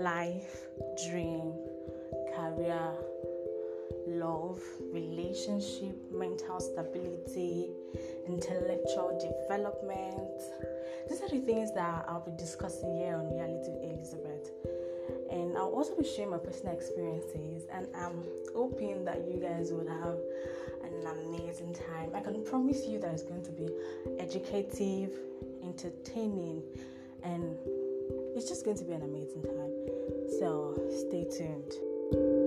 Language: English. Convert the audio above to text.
life, dream, career, love, relationship, mental stability, intellectual development. These are the things that I'll be discussing here on Reality Elizabeth. And I'll also be sharing my personal experiences, and I'm hoping that you guys will have an amazing time. I can promise you that it's going to be educative, entertaining, and it's just going to be an amazing time. So stay tuned.